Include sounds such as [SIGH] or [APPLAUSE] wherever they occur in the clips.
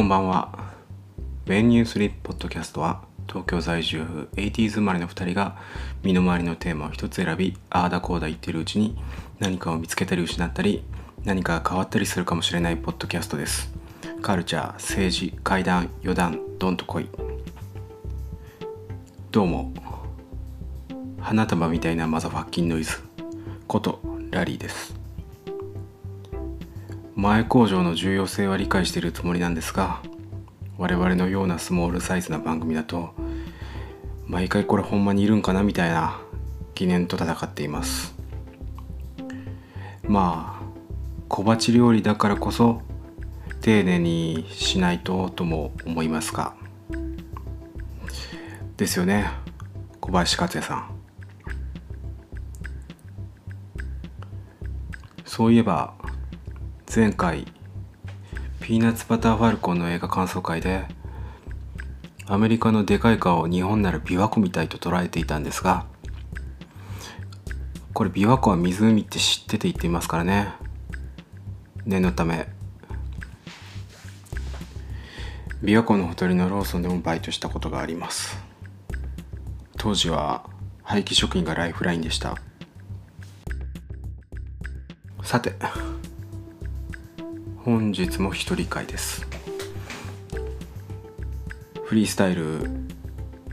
こんばんは。When You Sleep Podcast は東京在住 80s 生まれの2人が身の回りのテーマを一つ選びああだこうだ言ってるうちに何かを見つけたり失ったり何かが変わったりするかもしれないポッドキャストです。カルチャー、政治、怪談、余談、どんと来い。どうも。花束みたいなマザファッキンノイズことラリーです。前工場の重要性は理解しているつもりなんですが我々のようなスモールサイズな番組だと毎回これほんまにいるんかなみたいな疑念と戦っています。まあ小鉢料理だからこそ丁寧にしないととも思いますが。ですよね小林克也さん。そういえば前回ピーナッツバターファルコンの映画感想会でアメリカのでかい川を日本なら琵琶湖みたいと捉えていたんですがこれ琵琶湖は湖って知ってて言っていますからね。念のため琵琶湖のほとりのローソンでもバイトしたことがあります。当時は廃棄食品がライフラインでした。さて本日も一人会です。フリースタイル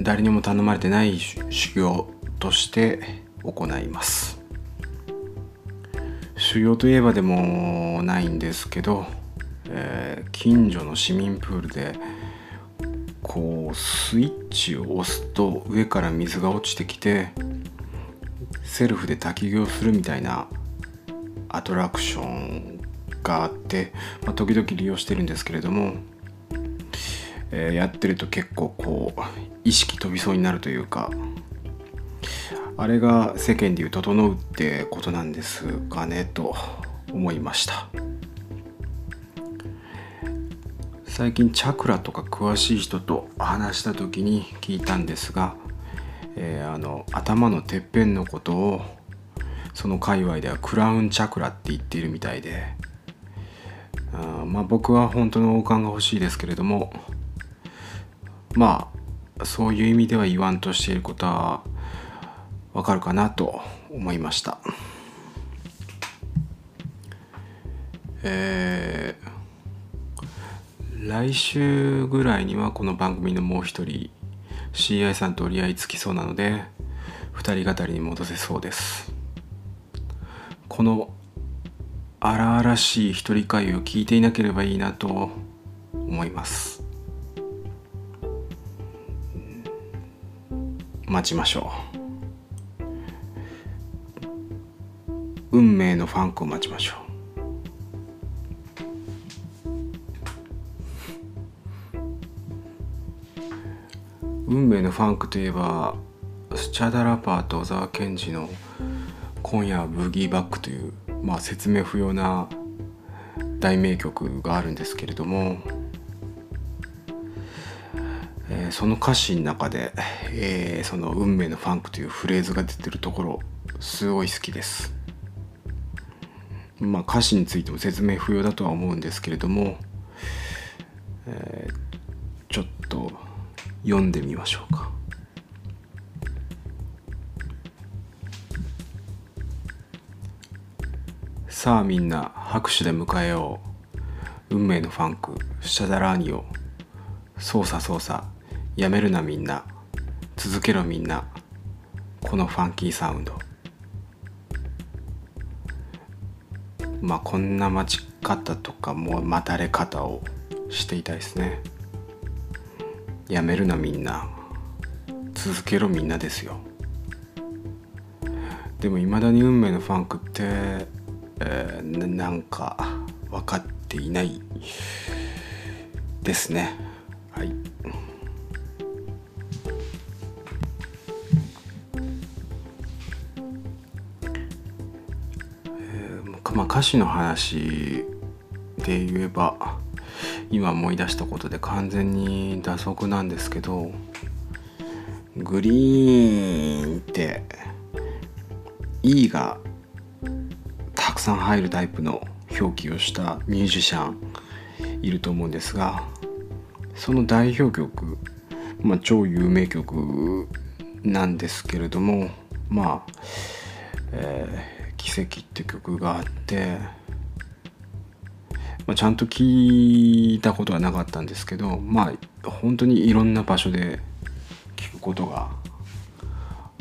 誰にも頼まれてない修行として行います。修行といえばでもないんですけど、えー近所の市民プールでこうスイッチを押すと上から水が落ちてきてセルフで滝行するみたいなアトラクションがあって、まあ、時々利用してるんですけれども、えーやってると結構こう意識飛びそうになるというかあれが世間でいう「整う」ってことなんですかねと思いました。最近チャクラとか詳しい人と話した時に聞いたんですが、えーあの頭のてっぺんのことをその界隈ではクラウンチャクラって言っているみたいであまあ僕は本当の王冠が欲しいですけれどもまあそういう意味では言わんとしていることはわかるかなと思いました。えー来週ぐらいにはこの番組のもう一人 CI さんと折り合いつきそうなので二人語りに戻せそうです。この荒々しい一人会を聞いていなければいいなと思います。待ちましょう。運命のファンクを待ちましょう。運命のファンクといえばスチャダラパーと小沢健二の「今夜はブギーバック」という、まあ、説明不要な大名曲があるんですけれども、えーその歌詞の中で、えーその「運命のファンク」というフレーズが出てるところすごい好きです。まあ歌詞についても説明不要だとは思うんですけれども、えーちょっと読んでみましょうか。さあみんな拍手で迎えよう。運命のファンクシャダラーニを。操作操作。やめるなみんな。続けろみんな。このファンキーサウンド。まあこんな待ち方とかも待たれ方をしていたいですね。やめるなみんな。続けろみんなですよ。でもいまだに運命のファンクって、えーなんか分かっていないですね。はい。えーまあ歌詞の話で言えば今思い出したことで完全に打足なんですけどグリーンって E がさん入るタイプの表記をしたミュージシャンいると思うんですがその代表曲、まあ、超有名曲なんですけれどもまあ、えー、奇跡って曲があって、まあ、ちゃんと聞いたことはなかったんですけどまあ本当にいろんな場所で聞くことが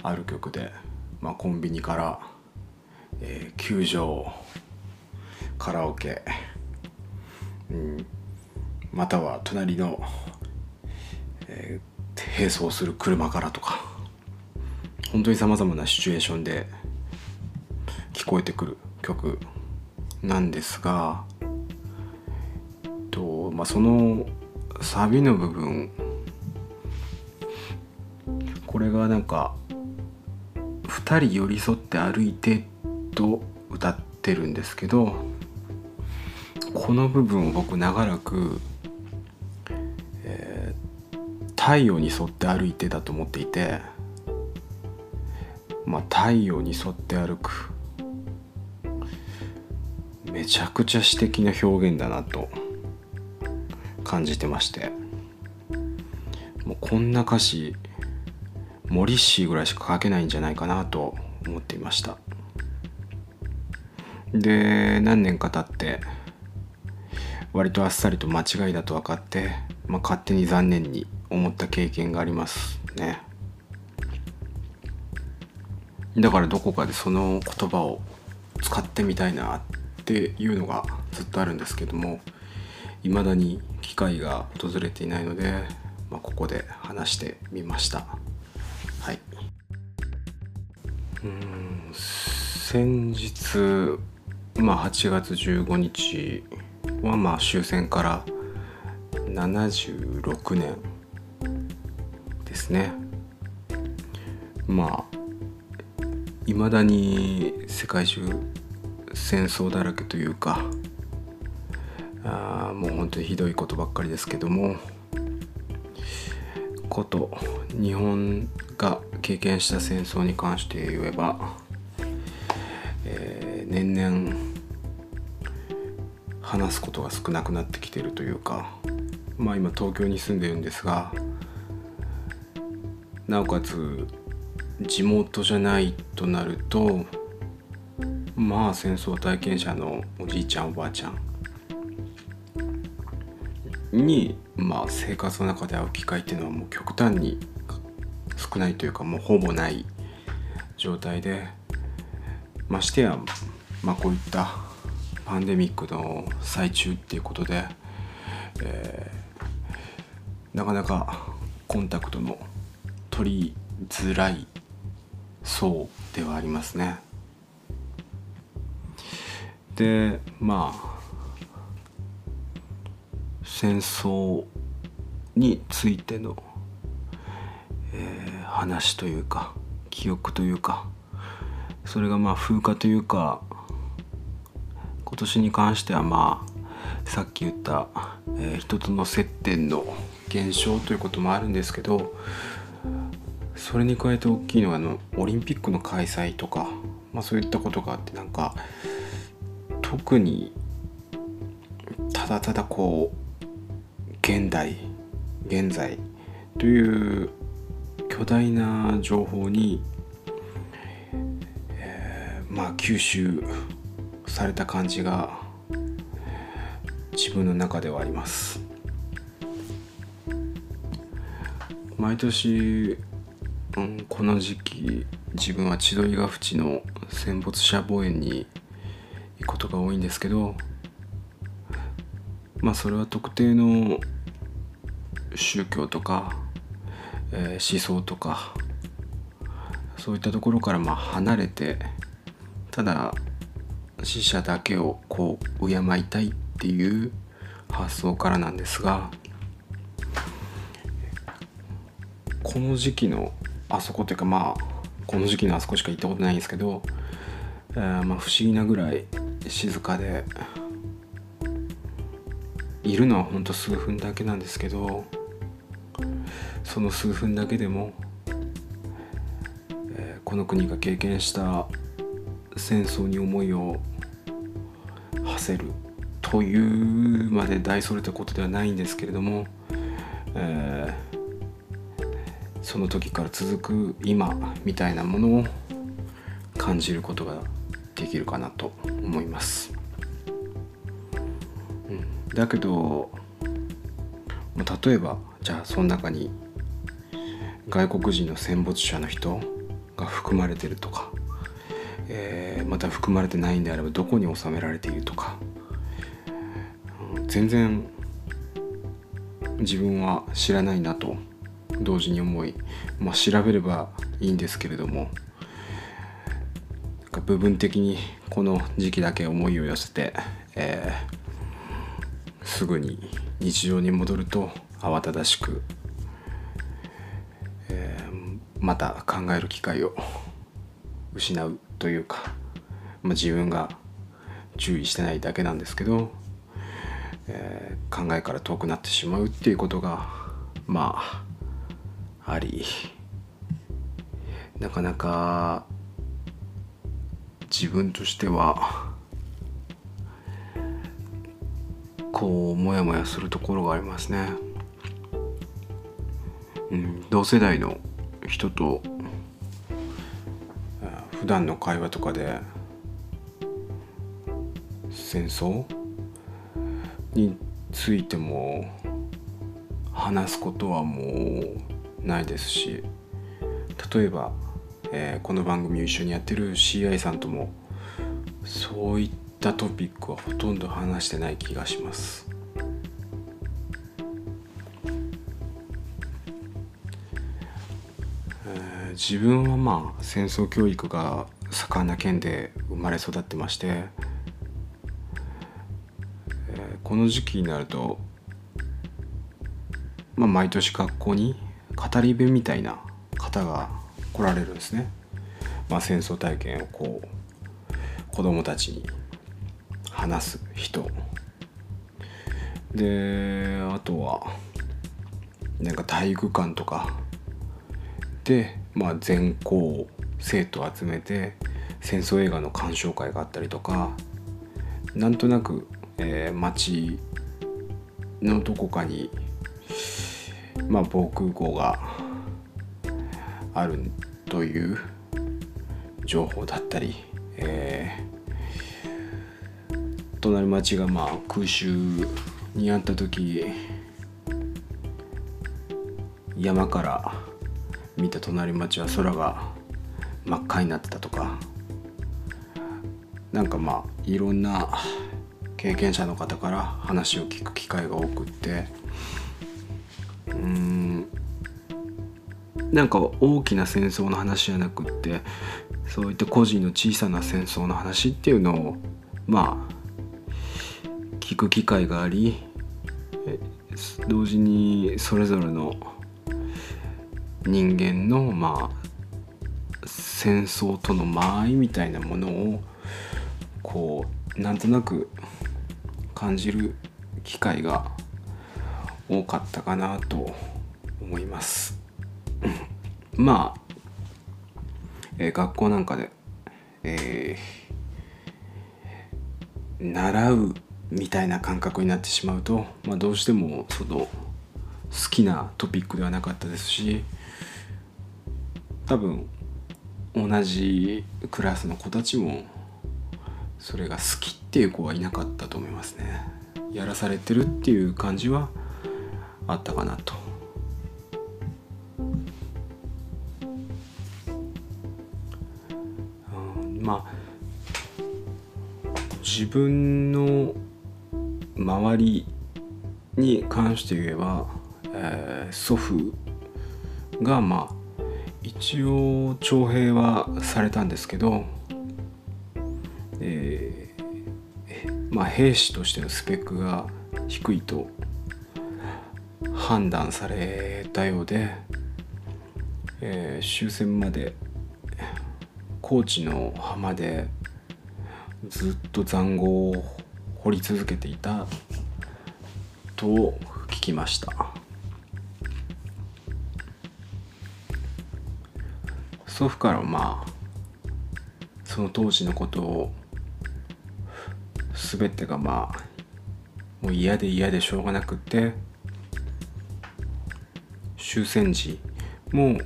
ある曲で、まあ、コンビニから、えー、球場カラオケ、うん、または隣の、えー、並走する車からとか本当にさまざまなシチュエーションで聞こえてくる曲なんですがと、まあ、そのサビの部分これがなんか「2人寄り添って歩いて」と歌ってるんですけどこの部分を僕長らく、えー、太陽に沿って歩いてだと思っていてまあ太陽に沿って歩くめちゃくちゃ詩的な表現だなと感じてましてもうこんな歌詞モリッシーぐらいしか書けないんじゃないかなと思っていました。で何年か経って割とあっさりと間違いだと分かって、まあ、勝手に残念に思った経験がありますね。だからどこかでその言葉を使ってみたいなっていうのがずっとあるんですけども未だに機会が訪れていないので、まあ、ここで話してみました。はい。うん先日まあ8月15日はまあ終戦から76年ですね。まあいまだに世界中戦争だらけというかあもう本当にひどいことばっかりですけどもこと日本が経験した戦争に関して言えば、えー、年々話すことが少なくなってきてるというかまあ今東京に住んでるんですがなおかつ地元じゃないとなるとまあ戦争体験者のおじいちゃんおばあちゃんにまあ生活の中で会う機会っていうのはもう極端に少ないというかもうほぼない状態でましてやまあこういったパンデミックの最中っていうことで、えー、なかなかコンタクトの取りづらいそうではありますね。でまあ戦争についての、えー、話というか記憶というかそれがまあ風化というか今年に関してはまあさっき言った、えー、一つの接点の減少ということもあるんですけどそれに加えて大きいのはあのオリンピックの開催とか、まあ、そういったことがあってなんか特にただただこう現代現在という巨大な情報に、えー、まあ吸収された感じが自分の中ではあります。毎年、うん、この時期自分は千鳥ヶ淵の戦没者墓園に行くことが多いんですけどまあそれは特定の宗教とか、えー、思想とかそういったところからまあ離れてただ死者だけをこう敬いたいっていう発想からなんですがこの時期のあそこというかまあこの時期のあそこしか行ったことないんですけど、えー、まあ不思議なぐらい静かでいるのはほんと数分だけなんですけどその数分だけでも、えー、この国が経験した戦争に思いを馳せるというまで大それたことではないんですけれどもえー、その時から続く今みたいなものを感じることができるかなと思います。だけど例えばじゃあその中に外国人の戦没者の人が含まれてるとか、えー、また含まれてないんであればどこに収められているとか、うん、全然自分は知らないなと同時に思い、まあ、調べればいいんですけれども。部分的にこの時期だけ思いを寄せて、えー、すぐに日常に戻ると慌ただしく、えー、また考える機会を失う。というか、まあ、自分が注意してないだけなんですけど、えー、考えから遠くなってしまうっていうことがまあありなかなか自分としてはこうモヤモヤするところがありますね。うん、同世代の人と普段の会話とかで戦争についても話すことはもうないですし例えば、えー、この番組を一緒にやってる CI さんともそういったトピックはほとんど話してない気がします。自分はまあ戦争教育が盛んな県で生まれ育ってまして、えー、この時期になると、まあ、毎年学校に語り部みたいな方が来られるんですね。まあ、戦争体験をこう子供たちに話す人であとはなんか体育館とかでまあ、全校生徒を集めて戦争映画の鑑賞会があったりとかなんとなく、えー、街のどこかに、まあ、防空壕があるという情報だったり、えー、隣町がまあ空襲にあった時山から見た隣町は空が真っ赤になってたとか。なんかまあいろんな経験者の方から話を聞く機会が多くって。うん。なんか大きな戦争の話じゃなくってそういった個人の小さな戦争の話っていうのをまあ聞く機会があり同時にそれぞれの人間のまあ戦争との間合いみたいなものをこうなんとなく感じる機会が多かったかなと思います。[LAUGHS] まあ、えー、学校なんかで、えー、習うみたいな感覚になってしまうと、まあ、どうしてもその好きなトピックではなかったですし多分同じクラスの子たちもそれが好きっていう子はいなかったと思いますね。やらされてるっていう感じはあったかなと。まあ自分の周りに関して言えば、えー、祖父がまあ一応徴兵はされたんですけど、えー、まあ兵士としてのスペックが低いと判断されたようで、えー、終戦まで高知の浜でずっと塹壕を掘り続けていたと聞きました。祖父からまあその当時のことを全てがまあもう嫌で嫌でしょうがなくて終戦時もう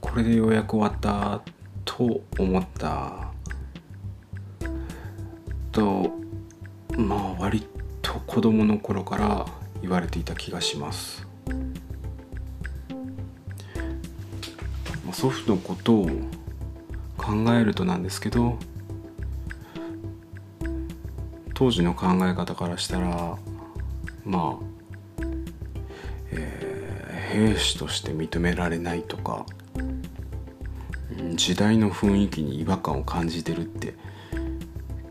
これでようやく終わったと思ったとまあ割と子供の頃から言われていた気がします。祖父のことを考えるとなんですけど当時の考え方からしたらまあ、えー、兵士として認められないとか時代の雰囲気に違和感を感じてるって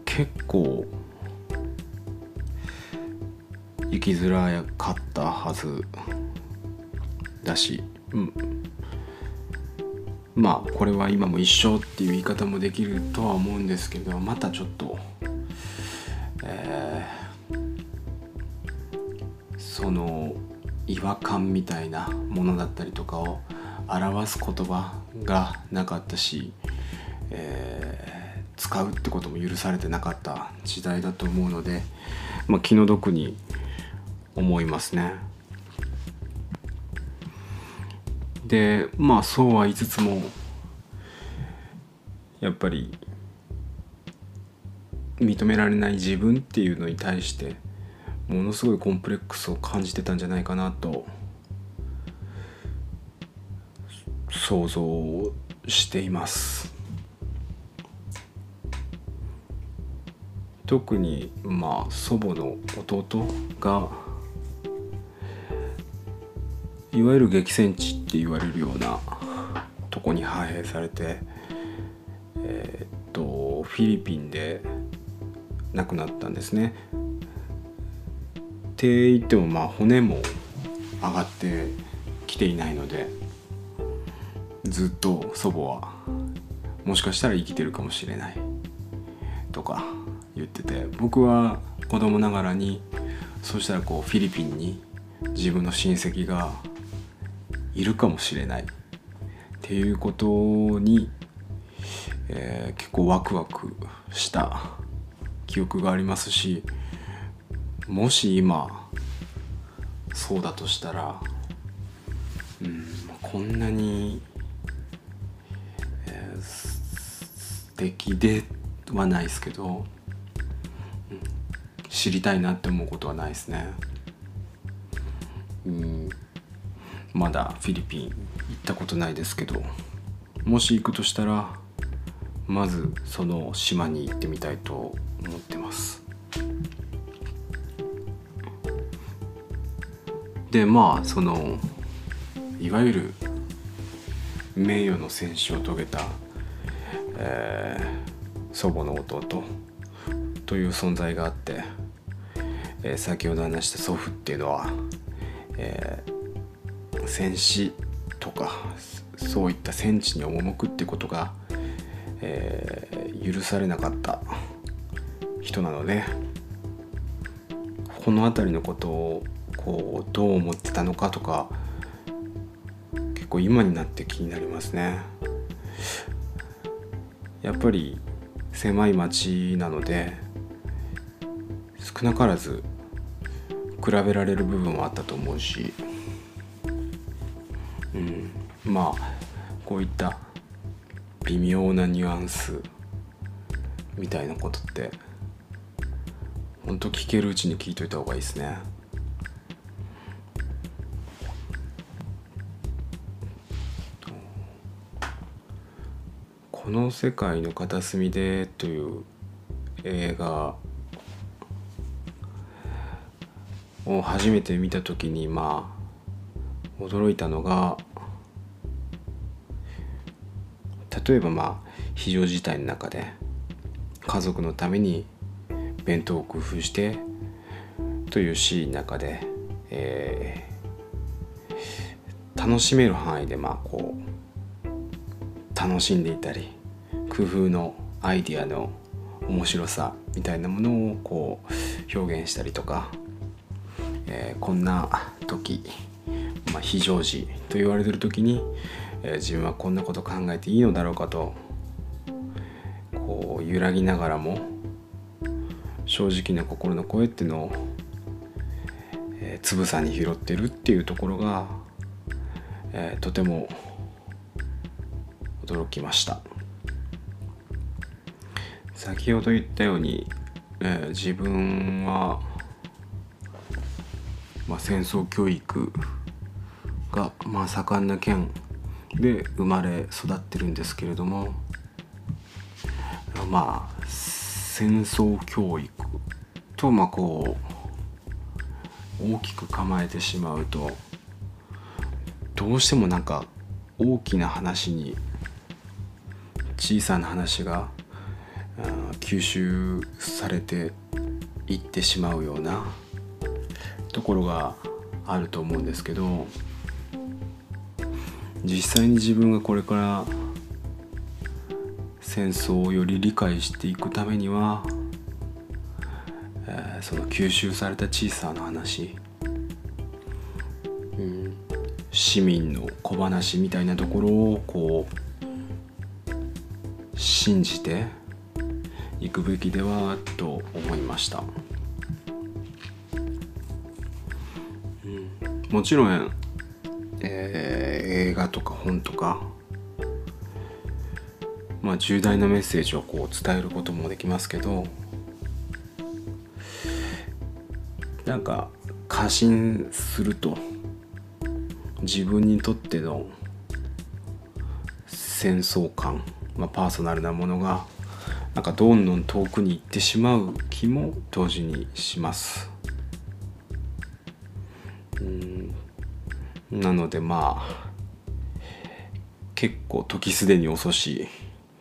結構生きづらかったはずだし、うん、まあこれは今も一緒っていう言い方もできるとは思うんですけどまたちょっと、えー、その違和感みたいなものだったりとかを表す言葉がなかったし、えー、使うってことも許されてなかった時代だと思うので、まあ、気の毒に思いますね。でまあそうは言いつつもやっぱり認められない自分っていうのに対してものすごいコンプレックスを感じてたんじゃないかなと想像しています。特にまあ祖母の弟がいわゆる激戦地って言われるようなとこに派兵されてえー、っとフィリピンで亡くなったんですね。って言ってもまあ骨も上がってきていないのでずっと祖母はもしかしたら生きてるかもしれないとか言ってて僕は子供ながらにそしたらこうフィリピンに自分の親戚がいるかもしれないっていうことに、えー、結構ワクワクした記憶がありますしもし今そうだとしたら、うん、こんなに、えー、素敵ではないですけど、うん、知りたいなって思うことはないですね。うんまだフィリピン行ったことないですけどもし行くとしたらまずその島に行ってみたいと思ってます。でまあそのいわゆる名誉の戦死を遂げた、えー、祖母の弟という存在があって、えー、先ほど話した祖父っていうのは、えー戦死とかそういった戦地に赴くってことが、えー、許されなかった人なのでこの辺りのことをこうどう思ってたのかとか結構今になって気になりますね。やっぱり狭い町なので少なからず比べられる部分はあったと思うし、まあこういった微妙なニュアンスみたいなことってほんと聞けるうちに聞いといた方がいいですね。この世界の片隅でという映画を初めて見た時にまあ驚いたのが例えばまあ非常事態の中で家族のために弁当を工夫してというシーンの中で、えー、楽しめる範囲でまあこう楽しんでいたり工夫のアイディアの面白さみたいなものをこう表現したりとか、えー、こんな時、まあ、非常時と言われてる時にえー、自分はこんなこと考えていいのだろうかとこう揺らぎながらも正直な心の声っていうのを、えー、つぶさに拾ってるっていうところがえー、とても驚きました。先ほど言ったように、えー、自分は、まあ、戦争教育が、まあ、盛んな県で生まれ育ってるんですけれどもまあ戦争教育とまあこう大きく構えてしまうとどうしてもなんか大きな話に小さな話が吸収されていってしまうようなところがあると思うんですけど実際に自分がこれから戦争をより理解していくためには、えー、その吸収された小さな話、うん、市民の小話みたいなところをこう信じていくべきではと思いました、うん、もちろん、えー、映画とか本とかまあ、重大なメッセージをこう伝えることもできますけどなんか過信すると自分にとっての戦争感、まあ、パーソナルなものがなんかどんどん遠くに行ってしまう気も同時にします。うんなのでまあ結構時すでに遅し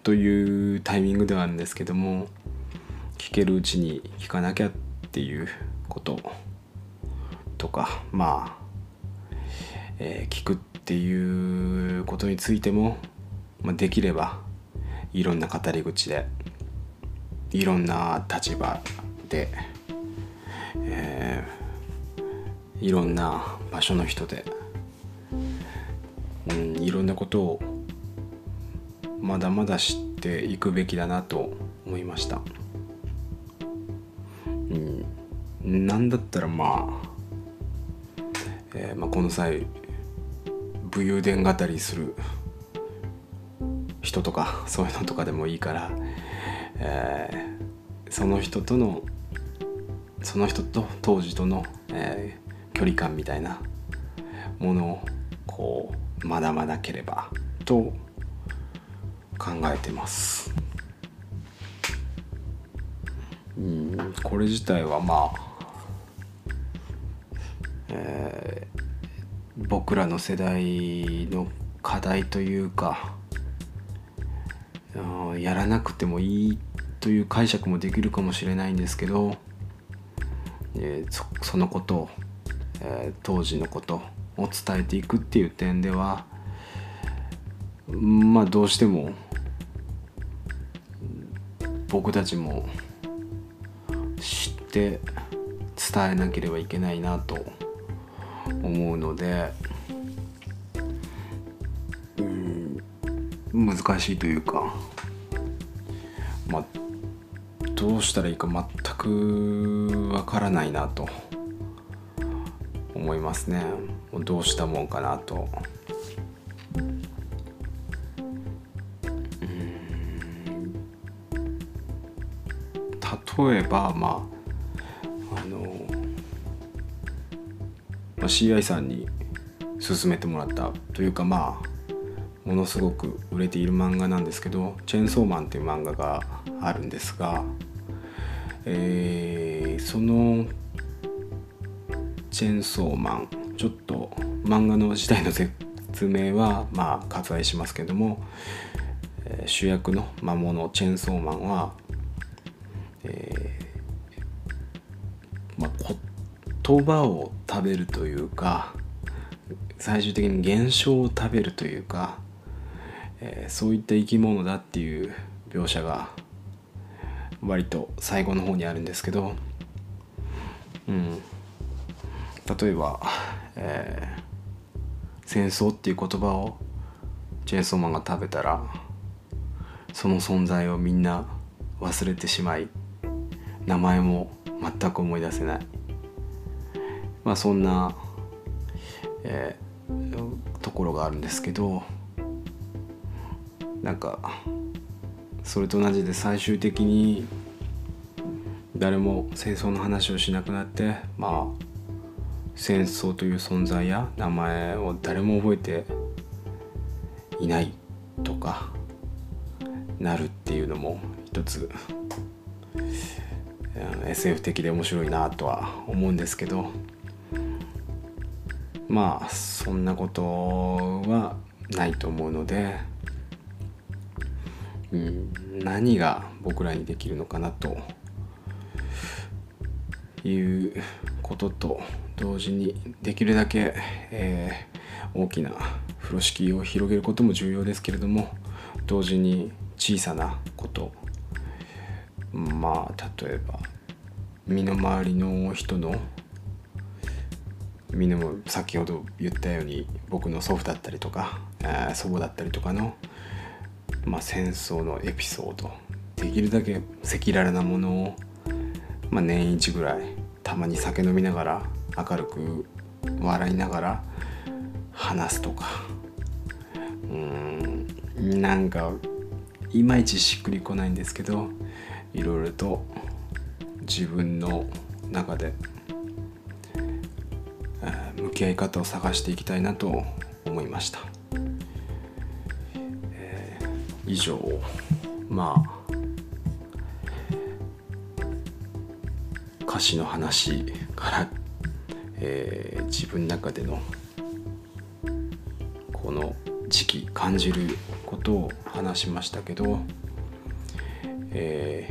というタイミングではあるんですけども聞けるうちに聞かなきゃっていうこととかまあ、えー、聞くっていうことについても、まあ、できればいろんな語り口でいろんな立場で、えー、いろんな場所の人で、いろんなことをまだまだ知っていくべきだなと思いました。うん、なんだったらまあ、えー、まあ、この際武勇伝語りする人とか [LAUGHS] そういうのとかでもいいから、えー、その人とのその人と当時との、えー、距離感みたいなものをこう学ばなければと。考えてます。うんこれ自体はまあえー、僕らの世代の課題というかやらなくてもいいという解釈もできるかもしれないんですけど、えー、そそのことを、えー、当時のことを伝えていくっていう点ではまあどうしても僕たちも知って伝えなければいけないなと思うのでうん難しいというかまあどうしたらいいか全くわからないなと思いますね。どうしたもんかなと。例えばまああの、まあ、CI さんに勧めてもらったというかまあものすごく売れている漫画なんですけど「チェーンソーマン」っていう漫画があるんですが、えー、そのチェーンソーマンちょっと漫画の時代の説明はまあ割愛しますけども、え、主役の魔物チェンソーマンはえー、まあ、言葉を食べるというか最終的に現象を食べるというか、えー、そういった生き物だっていう描写が割と最後の方にあるんですけど、うん、例えば、えー、戦争っていう言葉をチェーンソーマンが食べたらその存在をみんな忘れてしまい名前も全く思い出せない。まあそんな、えー、ところがあるんですけどなんかそれと同じで最終的に誰も戦争の話をしなくなってまあ戦争という存在や名前を誰も覚えていないとかなるっていうのも一つ SF 的で面白いなとは思うんですけどまあそんなことはないと思うので、うん、何が僕らにできるのかなということと同時にできるだけ、えー、大きな風呂敷を広げることも重要ですけれども同時に小さなこと。まあ例えば身の回りの人のみんなも先ほど言ったように僕の祖父だったりとか、えー、祖母だったりとかの、まあ、戦争のエピソード。できるだけ赤裸々なものを、まあ、年一ぐらいたまに酒飲みながら明るく笑いながら話すとか。うん。なんかいまいちしっくりこないんですけどいろいろと自分の中で向き合い方を探していきたいなと思いました、えー、以上。まあ歌詞の話から、えー、自分の中でのこの時期感じることを話しましたけど、え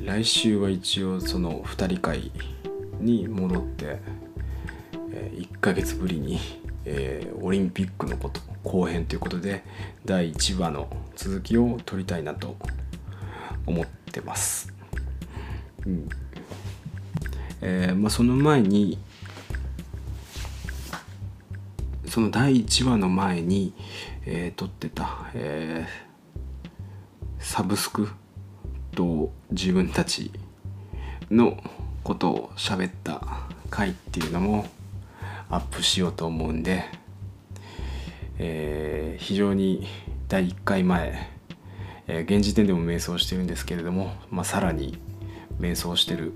ー、来週は一応その2人会に戻ってえ1ヶ月ぶりに、えー、オリンピックのこと後編ということで第1話の続きを撮りたいなと思ってます。うんえーまあ、その前にその第1話の前に、えー、撮ってた、えー、サブスクと自分たちのことを喋った回っていうのもアップしようと思うんで、えー、非常に第1回前、えー、現時点でも瞑想してるんですけれども、まあ、さらに瞑想してる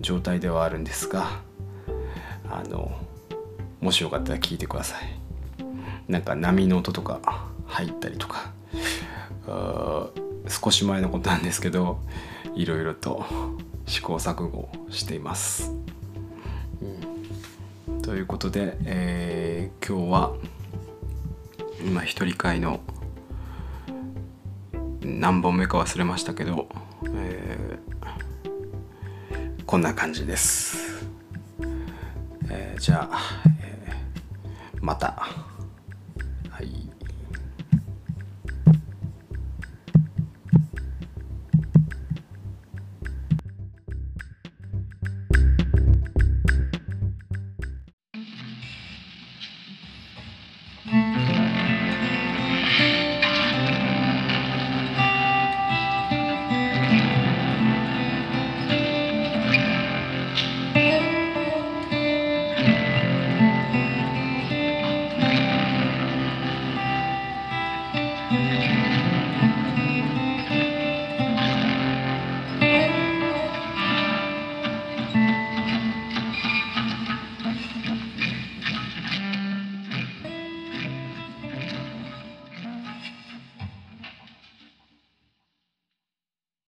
状態ではあるんですがあのもしよかったら聞いてください。なんか波の音とか入ったりとか。少し前のことなんですけどいろいろと試行錯誤しています。ということで、えー、今日は今一人会の何本目か忘れましたけど、えー、こんな感じです、えー、じゃあ、また。はい。